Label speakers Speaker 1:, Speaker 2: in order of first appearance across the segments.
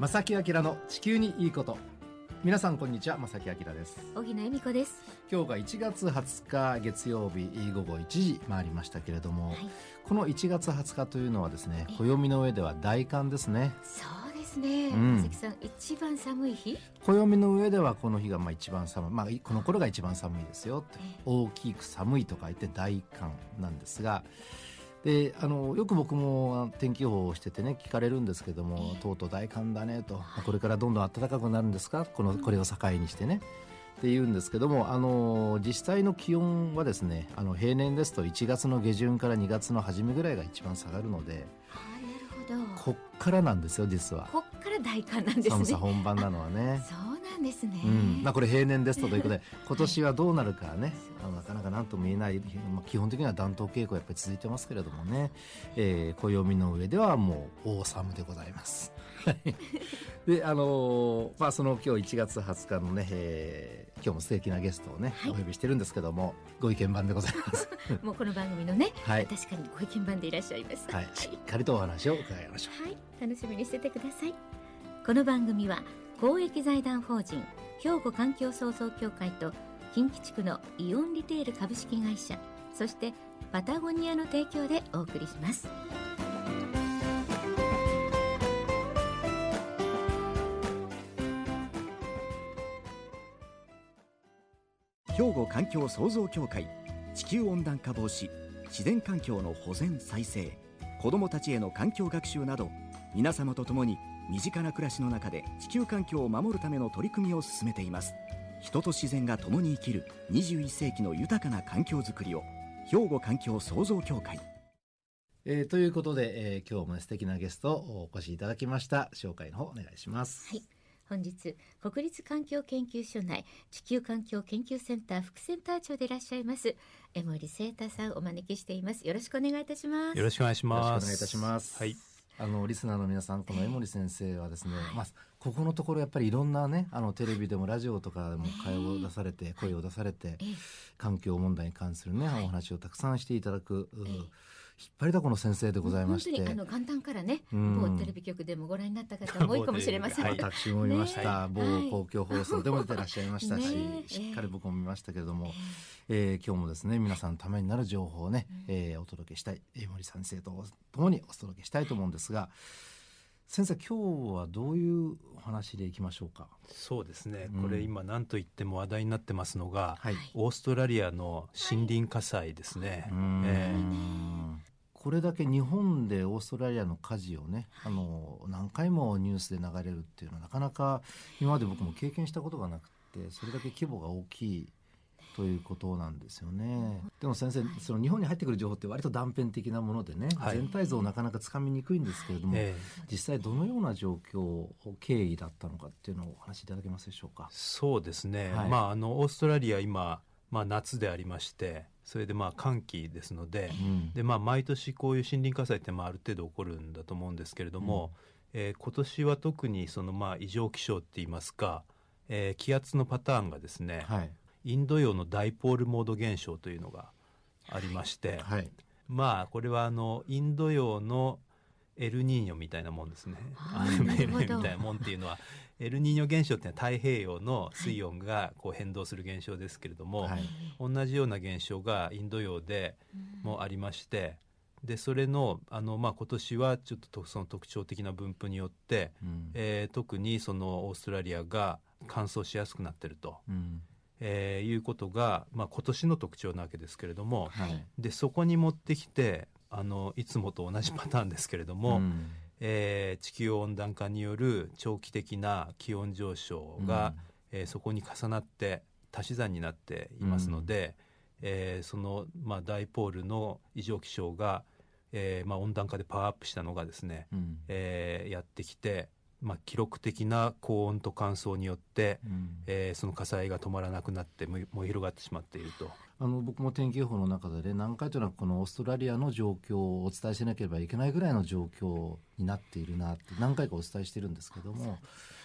Speaker 1: 正木明の地球にいいこと。皆さんこんにちは正木明です。
Speaker 2: 小木恵美子です。
Speaker 1: 今日が1月20日月曜日午後1時回りましたけれども、はい、この1月20日というのはですね暦の上では大寒ですね。
Speaker 2: そうですね、うん、正木さん一番寒い日？
Speaker 1: 暦の上ではこの日がまあ一番寒い、まあ、この頃が一番寒いですよ大きく寒いと書いて大寒なんですがであのよく僕も天気予報をしててね聞かれるんですけども、とうとう大寒だねと、これからどんどん暖かくなるんですか？このこれを境にしてね。って言うんですけどもあの実際の気温はですねあの平年ですと1月の下旬から2月の初めぐらいが一番下がるので。
Speaker 2: なるほど。
Speaker 1: こっからなんですよ実は。
Speaker 2: こっから大寒なんですね。
Speaker 1: 寒さ本番なのはね。
Speaker 2: そうなんですね、
Speaker 1: うん、まあ、これ平年ですとということで今年はどうなるかね、あのなかなか何とも言えない、まあ、基本的には暖冬傾向やっぱり続いてますけれどもね、えー、暦の上ではもう大寒でございます。であのー、まあその今日1月20日のね、えー、今日も素敵なゲストをね、はい、お呼びしてるんですけどもご意見番でございます。
Speaker 2: もうこの番組のね、はい、確かにご意見番でいらっしゃいます、
Speaker 1: はい、しっかりとお話を伺いましょ
Speaker 2: う。はい。楽しみにしててください。この番組は公益財団法人兵庫環境創造協会と近畿地区のイオンリテール株式会社そしてパタゴニアの提供でお送りします。
Speaker 3: 兵庫環境創造協会地球温暖化防止自然環境の保全再生子どもたちへの環境学習など皆様と共に身近な暮らしの中で地球環境を守るための取り組みを進めています。人と自然が共に生きる21世紀の豊かな環境づくりを兵庫環境創造協会。
Speaker 1: えー、ということで、えー、今日も素敵なゲストをお越しいただきました。紹介の方お願いします。
Speaker 2: はい。本日国立環境研究所内地球環境研究センター副センター長でいらっしゃいます江森聖太さんお招きしています。よろしくお願いいたします。
Speaker 4: よろしくお願いします。
Speaker 1: よろしくお願いいたします。はいあのリスナーの皆さんこの江森先生はですね、えー、まあ、ここのところやっぱりいろんなねあのテレビでもラジオとかでも会を出されて、えー、声を出されて、えー、環境問題に関するね、はい、お話をたくさんしていただく、引っ張りだこの先生でございまして。
Speaker 2: あの元旦からね、某テレビ局でもご覧になった方も多いかもしれません、はい、
Speaker 1: 私も見ました、ね、某公共放送でも出てらっしゃいましたし、ね、しっかり僕も見ましたけれども、えー、今日もですね皆さんのためになる情報をね、えー、お届けしたい。江森先生とともにお届けしたいと思うんですが。先生今日はどういうお話でいきましょうか？
Speaker 4: そうですね、これ今何と言っても話題になってますのが、はい、オーストラリアの森林火災ですね、えー、
Speaker 1: これだけ日本でオーストラリアの火事をね、あの何回もニュースで流れるっていうのはなかなか今まで僕も経験したことがなくてそれだけ規模が大きいということなんですよね。でも先生、その日本に入ってくる情報って割と断片的なものでね、はい、全体像をなかなかつかみにくいんですけれども、えー、実際どのような状況、経緯だったのかっていうのをお話しいただけますでしょうか？
Speaker 4: そうですね。はい、まああのオーストラリア今まあ夏でありまして、それでまあ寒気ですので、うん、でまあ毎年こういう森林火災ってまあある程度起こるんだと思うんですけれども、うん、えー、今年は特にそのまあ異常気象って言いますか、えー、気圧のパターンがですね、はい、インド洋のダイポールモード現象というのがありまして、はい、まあこれはあのインド洋のエルニーニョみたいなもんですね。エルみたいなもんっていうのはエルニーニョ現象って太平洋の水温がこう変動する現象ですけれども、はい、同じような現象がインド洋でもありまして、でそれのあの、まあ、今年はちょっとその特徴的な分布によって、うん、えー、特にそのオーストラリアが乾燥しやすくなってると。うん。えー、いうことが、まあ、今年の特徴なわけですけれども、はい、でそこに持ってきてあのいつもと同じパターンですけれども、うん、えー、地球温暖化による長期的な気温上昇が、うん、えー、そこに重なって足し算になっていますので、うん、えー、その、まあ、ダイポールの異常気象が、えーまあ、温暖化でパワーアップしたのがですね、うん、えー、やってきて、まあ、記録的な高温と乾燥によって、うん、えー、その火災が止まらなくなって燃え広がってしまっていると。
Speaker 1: あの僕も天気予報の中で、ね、何回というのはこのオーストラリアの状況をお伝えしなければいけないぐらいの状況になっているなって何回かお伝えしてるんですけども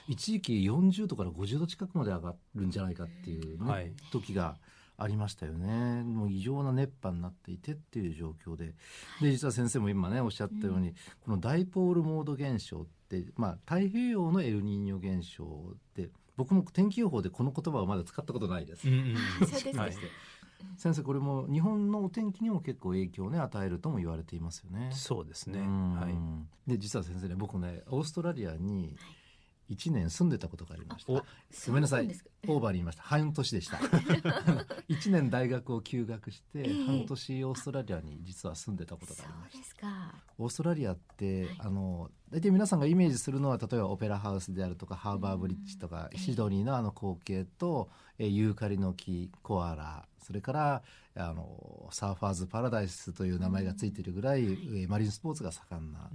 Speaker 1: 一時期40度から50度近くまで上がるんじゃないかっていうね、はい、時がありましたよね。もう異常な熱波になっていてっていう状況で。で実は先生も今ねおっしゃったように、うん、このダイポールモード現象って、まあ、太平洋のエルニーニョ現象って僕も天気予報でこの言葉はまだ使ったことないです。うんうんはい、先生これも日本のお天気にも結構影響をね与えるとも言われていますよね。
Speaker 4: そうですね。は
Speaker 1: い。で実は先生ね僕ねオーストラリアに、はい1年住んでたことがありました。ごめんなさい。オーバーに言いました。半年でした。1年大学を休学して、半年オーストラリアに実は住んでたことがありました。オーストラリアって、あの、大体皆さんがイメージするのは、例えばオペラハウスであるとか、ハーバーブリッジとか、シドニーのあの光景と、えユーカリの木、コアラ、それから、あの、サーファーズパラダイスという名前がついているぐらい、マリンスポーツが盛んな、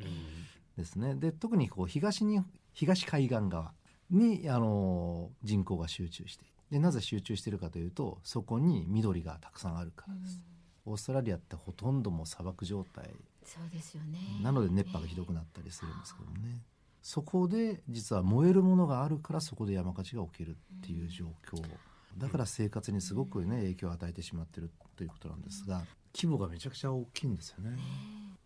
Speaker 1: ですね。で、特にこう東に東海岸側にあの人口が集中してでなぜ集中しているかというとそこに緑がたくさんあるからです。オーストラリアってほとんども砂漠状態。
Speaker 2: そうですよね。
Speaker 1: なので熱波がひどくなったりするんですけどもね、そこで実は燃えるものがあるからそこで山火事が起きるっていう状況、だから生活にすごくね影響を与えてしまってるということなんですが規模がめちゃくちゃ大きいんですよね。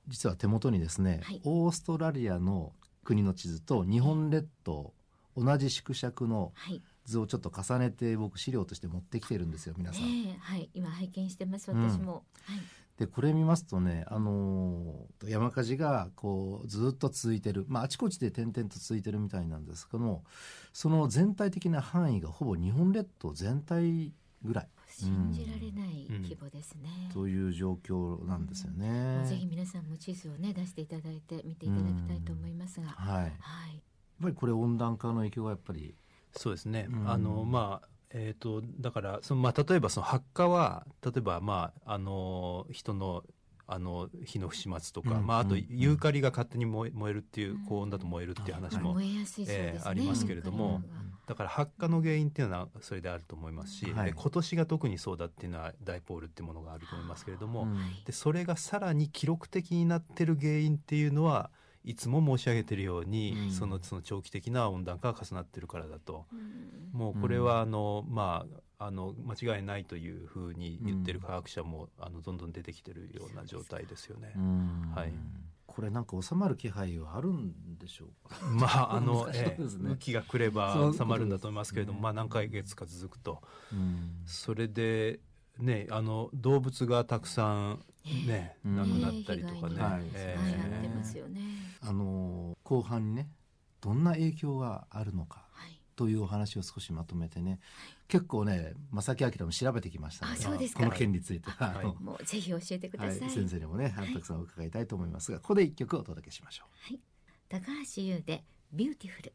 Speaker 1: 実は手元にですね、はい、オーストラリアの国の地図と日本列島同じ縮尺の図をちょっと重ねて僕資料として持ってきてるんですよ皆さん、え
Speaker 2: ー、はい。今拝見してます私も、うん、はい、
Speaker 1: でこれ見ますとね、あのー、山火事がこうずっと続いてる、まあ、あちこちで点々と続いてるみたいなんですけどもその全体的な範囲がほぼ日本列島全体ぐらい
Speaker 2: 信じられない規模ですね、
Speaker 1: うん、という状況なんですよね、
Speaker 2: うん、ぜひ皆さんも地図をね出していただいて見ていただきたいと思いますが、はい、はい、やっ
Speaker 1: ぱりこれ温暖化の影響がやっぱり
Speaker 4: そうですね、あのまあえーと、だからその、まあ、例えばその発火は例えば、まあ、あの人のあの火の不始末とか、うん、まあ、あとユーカリが勝手に燃え燃えるっていう高温だと燃えるっていう話も、
Speaker 2: え
Speaker 4: ありますけれども、だから発火の原因っていうのはそれであると思いますし、はい、で今年が特にそうだっていうのはダイポールっていうものがあると思いますけれども、でそれがさらに記録的になってる原因っていうのはいつも申し上げているように、うん、そのその長期的な温暖化が重なってるからだと、うん、もうこれはあの、まあ、あの間違いないというふうに言ってる科学者も、あのどんどん出てきてるような状態ですよね。はい、
Speaker 1: これなんか収まる気配はあるんでしょうか？
Speaker 4: まあ あの、ええ、雨季が来れば収まるんだと思いますけれども、ね、まあ何ヶ月か続くと、それでねあの動物がたくさんね、亡くなったりとかね。
Speaker 2: えー、えー
Speaker 1: あの後半にねどんな影響があるのか、というお話を少しまとめてね、結構ね正木明も調べてきましたのでこの件について、
Speaker 2: はい、もうぜひ教えてください、はい、
Speaker 1: 先生にもねたくさん伺いたいと思いますが、ここで一曲お届けしましょ
Speaker 2: う、はい、高橋優で BEAUTIFUL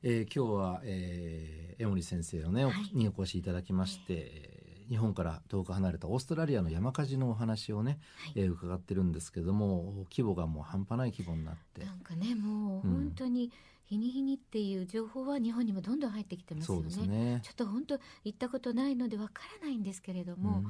Speaker 1: えー、今日は、えー、江守先生をね、にお越しいただきまして、日本から遠く離れたオーストラリアの山火事のお話をね、はい、えー、伺ってるんですけども規模がもう半端ない規模になって。
Speaker 2: なんかねもう本当に、日に日にっていう情報は日本にもどんどん入ってきてますよね。ねちょっと本当行ったことないのでわからないんですけれども、うん、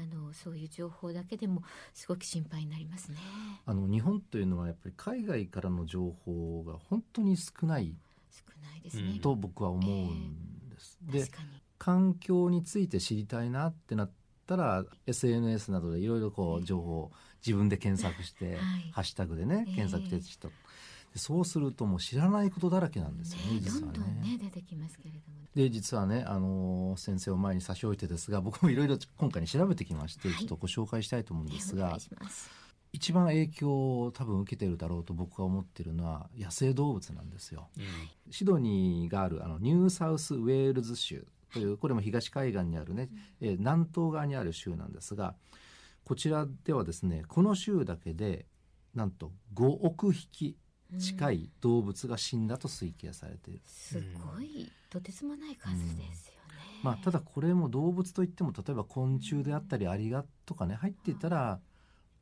Speaker 2: あのそういう情報だけでもすごく心配になりますね。
Speaker 1: あの日本というのはやっぱり海外からの情報が本当に少ない
Speaker 2: 少ないですね
Speaker 1: と僕は思うんです。えー、で環境について知りたいなってなったら SNS などでいろいろこう情報を自分で検索して、はい、ハッシュタグでね、検索してと。そうするともう知らないことだらけなんですよね、ね
Speaker 2: 実はね。どんどんね出てきますけれども。
Speaker 1: で実はねあの先生を前に差し置いてですが僕もいろいろ今回に調べてきまして、はい、ちょっとご紹介したいと思うんですが、一番影響を多分受けてるだろうと僕は思ってるのは野生動物なんですよ。うん、シドニーがあるあのニューサウスウェールズ州というこれも東海岸にあるね、えー、南東側にある州なんですがこちらではですねこの州だけでなんと5億匹近い動物が死んだと推計されている、
Speaker 2: すごいとてつもない数ですよね、
Speaker 1: うん、まあ、ただこれも動物といっても例えば昆虫であったりアリがとかね入っていたら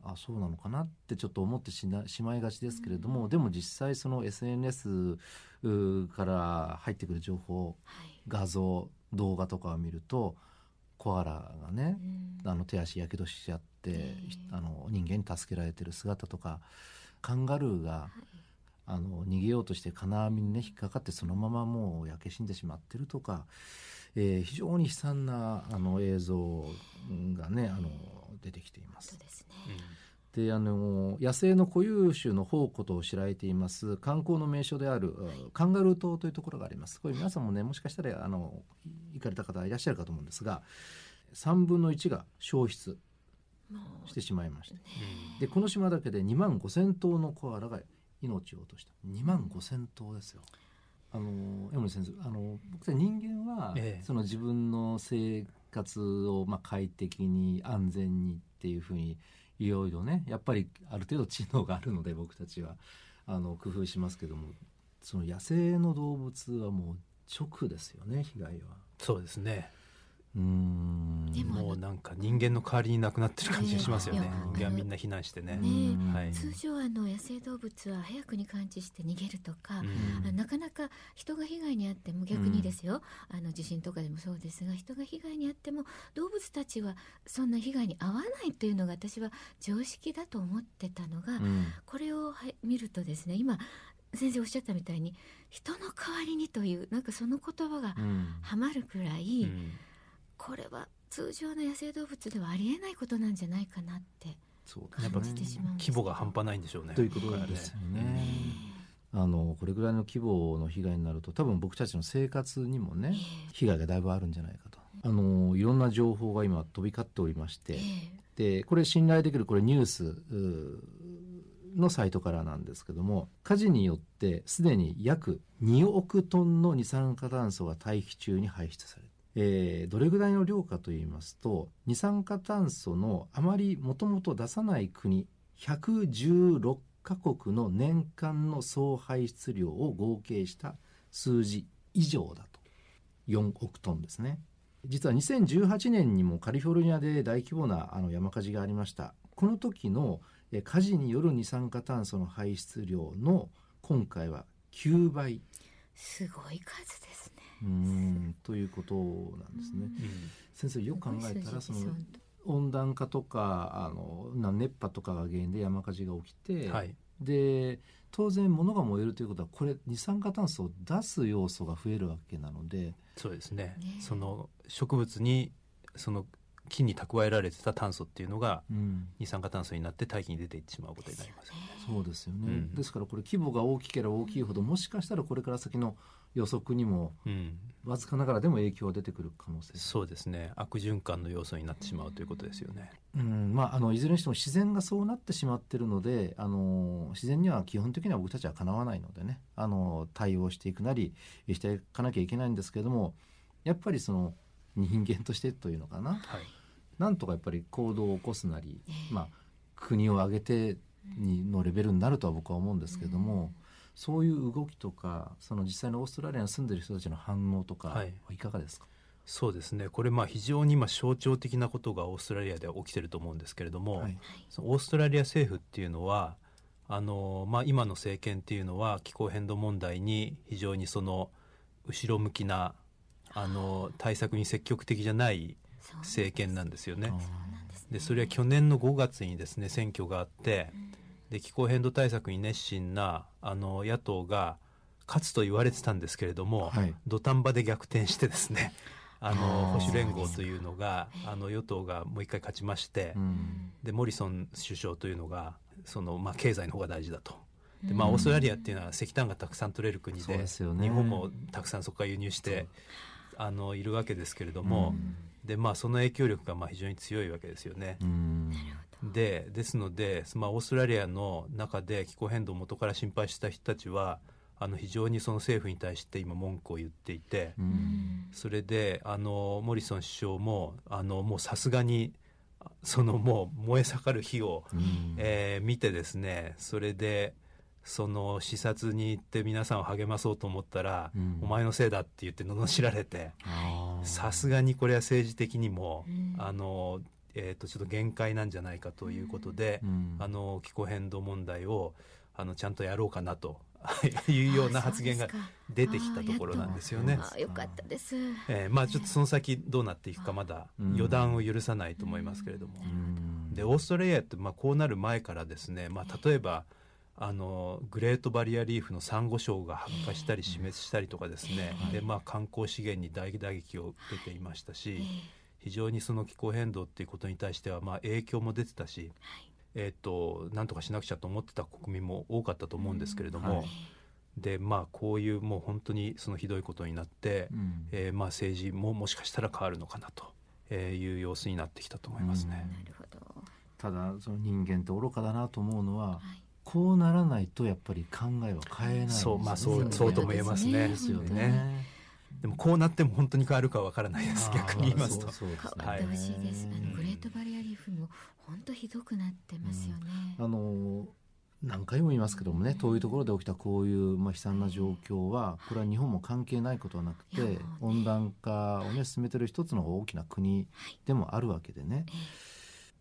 Speaker 1: あそうなのかなってちょっと思ってしなしまいがちですけれども、うん、でも実際その SNS から入ってくる情報、はい、画像動画とかを見るとコアラがね、うん、あの手足やけどしちゃって、あの人間に助けられてる姿とかカンガルーが、はい、あの逃げようとして金網にね引っかかってそのままもう焼け死んでしまってるとかえー、非常に悲惨なあの映像がねあの出てきています。
Speaker 2: そうですね、
Speaker 1: であの野生の固有種の宝庫と知られています観光の名所である、はい、カンガルー島というところがあります。これ皆さんもねもしかしたらあの行かれた方いらっしゃるかと思うんですが3分の1が消失してしまいました、ね、でこの島だけで2万5,000頭のコアラが命を落とした2万5,000頭ですよ。あの山森先生あの僕たち人間は、ええ、その自分の生活を、まあ、快適に安全にっていうふうにいろいろねやっぱりある程度知能があるので僕たちはあの工夫しますけどもその野生の動物はもう直ですよね被害は。
Speaker 4: そうですねうん。もうなんか人間の代わりになくなってる感じがしますよね。人間はみんな避難してね。ね
Speaker 2: はい、通常あの野生動物は早くに感知して逃げるとか、なかなか人が被害に遭っても逆にですよ、あの地震とかでもそうですが人が被害に遭っても動物たちはそんな被害に遭わないというのが私は常識だと思ってたのが、これを見るとですね今先生おっしゃったみたいに人の代わりにというなんかその言葉がはまるくらい。うんこれは通常の野生動物ではありえないことなんじゃないかなって感じてしまう、
Speaker 4: ね、規模が半端ないんでしょうね。
Speaker 1: ということですよね。ね。あのこれぐらいの規模の被害になると多分僕たちの生活にもね、えー、被害がだいぶあるんじゃないかと。あのいろんな情報が今飛び交っておりまして、えー、でこれ信頼できるこれニュースのサイトからなんですけども火事によってすでに約2億トンの二酸化炭素が大気中に排出されえー、どれぐらいの量かと言いますと二酸化炭素のあまりもともと出さない国116カ国の年間の総排出量を合計した数字以上だと。4億トンですね。実は2018年にもカリフォルニアで大規模なあの山火事がありました。この時の火事による二酸化炭素の排出量の今回は9倍。
Speaker 2: すごい数です
Speaker 1: うん。ということなんですね。先生よく考えたらその温暖化とかあの熱波とかが原因で山火事が起きて、はい、で当然物が燃えるということはこれ二酸化炭素を出す要素が増えるわけなので
Speaker 4: そうですね、ね、その植物にその木に蓄えられてた炭素っていうのが、二酸化炭素になって大気に出ていってしまうことになりますよね。
Speaker 1: そうですよね、うん、ですからこれ規模が大きければ大きいほどもしかしたらこれから先の予測にも、わずかながらでも影響が出てくる可能性、
Speaker 4: そうですね。悪循環の要素になってしまうということですよね。
Speaker 1: うん。まあ、あのいずれにしても自然がそうなってしまっているのであの自然には基本的には僕たちはかなわないのでね。あの対応していくなりしていかなきゃいけないんですけれどもやっぱりその人間としてというのかな、はい、なんとかやっぱり行動を起こすなり、まあ、国を挙げてにのレベルになるとは僕は思うんですけれども。そういう動きとかその実際のオーストラリアに住んでる人たちの反応とかはい。かがですか、はい、
Speaker 4: そうですね。これまあ非常に今象徴的なことがオーストラリアでは起きてると思うんですけれども、はい、そのオーストラリア政府っていうのはあの、まあ、今の政権っていうのは気候変動問題に非常にその後ろ向きなあの対策に積極的じゃない政権なんですよね。でそれは去年の5月にですね選挙があって、うんで気候変動対策に熱心なあの野党が勝つと言われてたんですけれども、はい、土壇場で逆転してですね あの保守連合というのがあの与党がもう一回勝ちまして、うん、でモリソン首相というのがその、まあ、経済の方が大事だと。でまあ、オーストラリアっていうのは石炭がたくさん取れる国で、ね、日本もたくさんそこから輸入してあのいるわけですけれども、でまあ、その影響力がまあ非常に強いわけですよね。でですので、まあ、オーストラリアの中で気候変動を元から心配した人たちはあの非常にその政府に対して今文句を言っていて、それであのモリソン首相もあのもうさすがにそのもう燃え盛る火を、えー、見てですねそれでその視察に行って皆さんを励まそうと思ったら、うん、お前のせいだって言って罵られてさすがにこれは政治的にも、あのえー、とちょっと限界なんじゃないかということで、うん、あの気候変動問題をあのちゃんとやろうかなと いうような発言が出てきたところなんですよね。
Speaker 2: よかったです。
Speaker 4: えー、まあちょっとその先どうなっていくかまだ予断を許さないと思いますけれども。でオーストラリアってまあこうなる前からですね、まあ例えばあのグレートバリアリーフのサンゴ礁が発火したり死滅したりとかですね、でまあ、観光資源に大打撃を受けていましたし、非常にその気候変動っていうことに対してはまあ影響も出てたし、えーと、なんとかしなくちゃと思ってた国民も多かったと思うんですけれども。でまあこういうもう本当にそのひどいことになって、うん、えー、まあ政治ももしかしたら変わるのかなという様子になってきたと思いますね。
Speaker 2: うん、なるほど
Speaker 1: ただその人間って愚かだなと思うのは、はい、こうならないとやっぱり考えは変えない、ね、
Speaker 4: そうまあそうそうとも言えますね。ですよね。でもこうなっても本当に変わるかわからないです。逆に言いますと。
Speaker 2: そうそう変わってほしいです。あのグレートバリアリーフも本当ひどくなってますよね。
Speaker 1: うん、あの何回も言いますけどもね、遠いところで起きたこういう、まあ、悲惨な状況はこれは日本も関係ないことはなくて、温暖化をね進めてる一つの大きな国でもあるわけでね。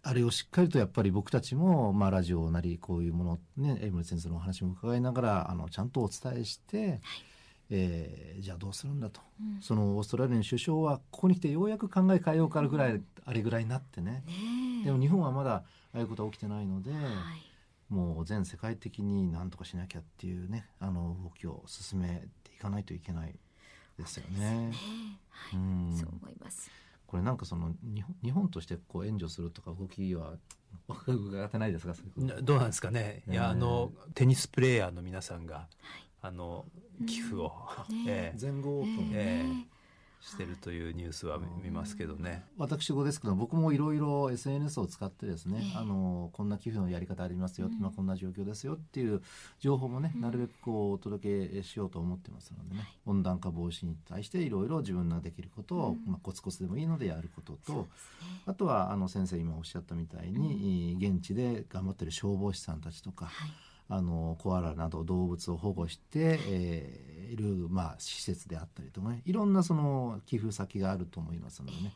Speaker 1: あれをしっかりとやっぱり僕たちも、まあ、ラジオなりこういうものね江森先生のお話も伺いながらあのちゃんとお伝えして、はい、えー、じゃあどうするんだと、うん、そのオーストラリアの首相はここに来てようやく考え変えようかぐらい、うん、あれぐらいになってね。でも日本はまだああいうことは起きてないので、はい、もう全世界的に何とかしなきゃっていうねあの動きを進めていかないといけないですよね。ね。
Speaker 2: はい、うん、そう思います。
Speaker 1: これなんかその日本日本としてこう援助するとか動きは伺ってないですか？
Speaker 4: どうなんですかね、いやあのテニスプレーヤーの皆さんが、はい、あの寄付を、
Speaker 1: ね、えー、全豪オープン、
Speaker 4: えーしてるというニュースは見ますけどね。
Speaker 1: 私事ですけど僕もいろいろ SNS を使ってですね、あのこんな寄付のやり方ありますよ、今こんな状況ですよっていう情報もね、なるべくこうお届けしようと思ってますのでね、温暖化防止に対していろいろ自分ができることを、まあ、コツコツでもいいのでやることと、あとはあの先生今おっしゃったみたいに、現地で頑張ってる消防士さんたちとか、はいあのコアラなど動物を保護して、えー、いる、まあ、施設であったりとかねいろんなその寄付先があると思いますのでね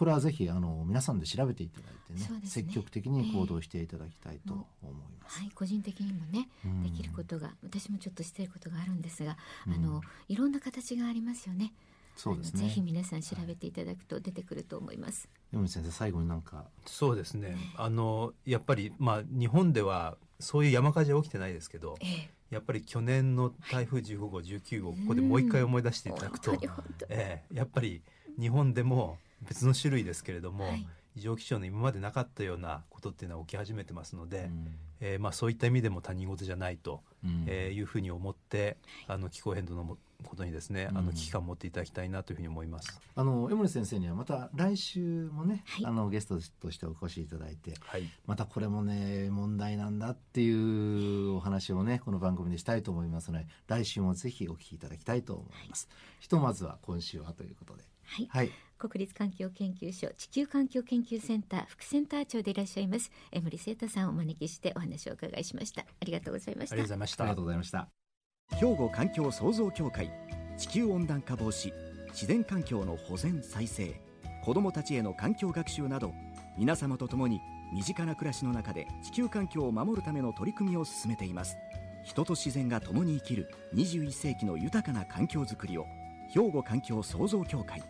Speaker 1: これはぜひあの皆さんで調べていただいてね、ね、積極的に行動していただきたいと思います。
Speaker 2: はい、個人的にもね、できることが私もちょっとしていることがあるんですが、あのいろんな形がありますよね。そうですね。ぜひ皆さん調べていただくと出てくると思います。
Speaker 1: 山口先生最後になんか
Speaker 4: そうですね。あのやっぱりまあ日本ではそういう山火事は起きてないですけど、ええ、やっぱり去年の台風15号、19号ここでもう一回思い出していただくと、ええ、やっぱり日本でも別の種類ですけれども、はい、異常気象の今までなかったようなことっていうのは起き始めてますので、うん、えー、まあ、そういった意味でも他人事じゃないと、うん、えー、いうふうに思ってあの気候変動のことにですね、あの危機感を持っていただきたいなというふうに思います。
Speaker 1: あの江森先生にはまた来週もね、はい、あのゲストとしてお越しいただいて、はい、またこれもね問題なんだっていうお話をねこの番組でしたいと思いますので、来週もぜひお聞きいただきたいと思います。はい、ひとまずは今週はということで。
Speaker 2: はい、はい、国立環境研究所地球環境研究センター副センター長でいらっしゃいます江森聖太さんをお招きしてお話をお伺いしました。ありがとうございました。
Speaker 4: ありがとうございました
Speaker 3: 兵庫環境創造協会地球温暖化防止自然環境の保全再生子どもたちへの環境学習など皆様と共に身近な暮らしの中で地球環境を守るための取り組みを進めています。人と自然が共に生きる21世紀の豊かな環境づくりを兵庫環境創造協会。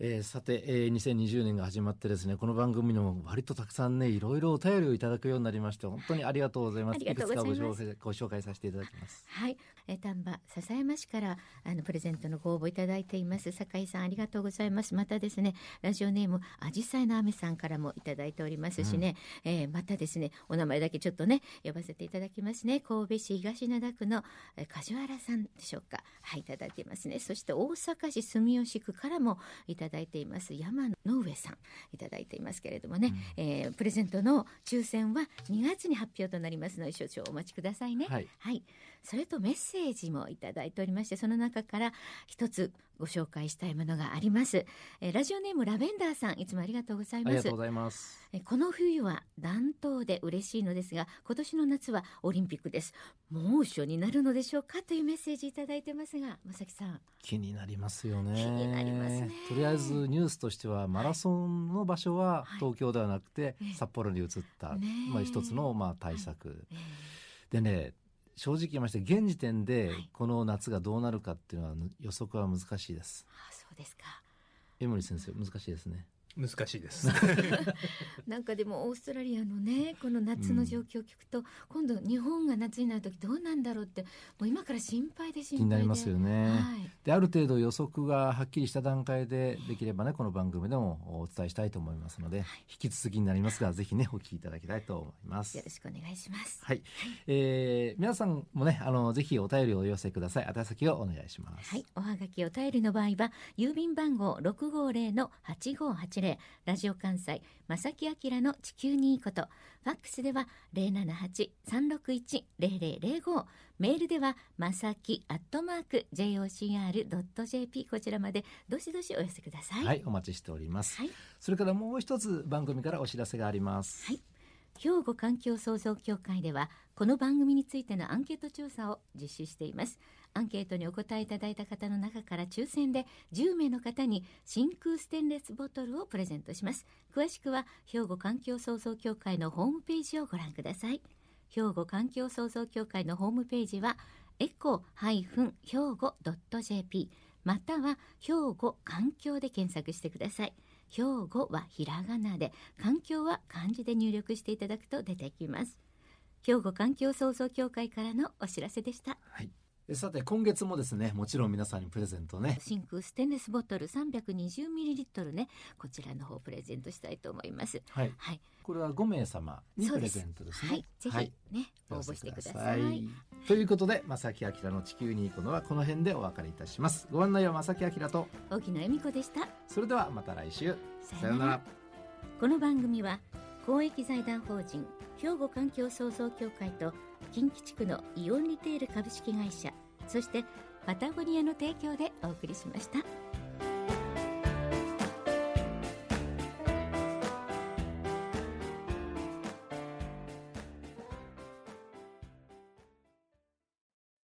Speaker 1: えー、さて、えー、2020年が始まってですねこの番組の割とたくさんねいろいろお便りをいただくようになりまして本当にありがとうございます。いくつかご紹介ご紹介させていただきます。
Speaker 2: はい、えー、丹波笹山市からあのプレゼントのご応募いただいています。酒井さんありがとうございます。またですねラジオネームあじさいのあめさんからもいただいておりますしね、うん、えー、またですねお名前だけちょっとね呼ばせていただきますね。神戸市東灘区の、えー、梶原さんでしょうか。はいいただいていますね。そして大阪市住吉区からもいただいています。山の上さんいただいていますけれどもね、うん、えー、プレゼントの抽選は2月に発表となりますので少々お待ちくださいね。はい、はい、それとメッセージもいただいておりましてその中から一つご紹介したいものがあります、えー、ラジオネームラベンダーさんいつもありがとうございます。あ
Speaker 1: りがとうございます。
Speaker 2: えー、この冬は暖冬で嬉しいのですが今年の夏はオリンピックです。猛暑になるのでしょうかというメッセージいただいてますがまさきさん。
Speaker 1: 気になりますよね。
Speaker 2: 気になりますね。
Speaker 1: とりあえずニュースとしてはマラソンの場所は東京ではなくて札幌に移った、はい、まあ一つのまあ対策、はい、でね正直言いまして現時点でこの夏がどうなるかっていうのは予測は難しいです。
Speaker 2: あそうですか
Speaker 1: 江森先生難しいですね。
Speaker 4: 難しいです。
Speaker 2: なんかでもオーストラリアのねこの夏の状況を聞くと、うん、今度日本が夏になる時どうなんだろうってもう今から心配で心配で。
Speaker 1: 気になりますよね、はい、である程度予測がはっきりした段階でできればねこの番組でもお伝えしたいと思いますので、はい、引き続きになりますがぜひねお聞きいただきたいと思います。
Speaker 2: よろしくお願いします。
Speaker 1: はい、えー、皆さんもねあのぜひお便りをお寄せください。宛先をお願いします。
Speaker 2: はい。おはがきお便りの場合は郵便番号六五零の八五八零名、ラジオ関西、正木明の地球にいいこと、ファックスでは零七八三六一零零零五、メールでは、まさきアットマーク jocr.jp こちらまでどしどしお寄せください。
Speaker 1: はい、お待ちしております。はい、それからもう一つ番組からお知らせがあります。
Speaker 2: はい。兵庫環境創造協会では、この番組についてのアンケート調査を実施しています。アンケートにお答えいただいた方の中から抽選で10名の方に真空ステンレスボトルをプレゼントします。詳しくは兵庫環境創造協会のホームページをご覧ください。兵庫環境創造協会のホームページはエコ兵庫 .jp または兵庫環境で検索してください。兵庫はひらがなで環境は漢字で入力していただくと出てきます。兵庫環境創造協会からのお知らせでした、
Speaker 1: はい。さて今月もですねもちろん皆さんにプレゼントね。
Speaker 2: 真空ステンレスボトル 320ml ねこちらの方プレゼントしたいと思います。
Speaker 1: はい、はい、これは5名様にプレゼントですね。
Speaker 2: はい。ぜひね、はい、応募してください。
Speaker 1: ということで正木明の地球に行くのはこの辺でお別れいたします。ご案内は正木明と。
Speaker 2: 沖野恵美子でした。
Speaker 1: それではまた来週。さようなら。
Speaker 2: この番組は公益財団法人兵庫環境創造協会と近畿地区のイオンリテール株式会社そしてパタゴニアの提供でお送りしました。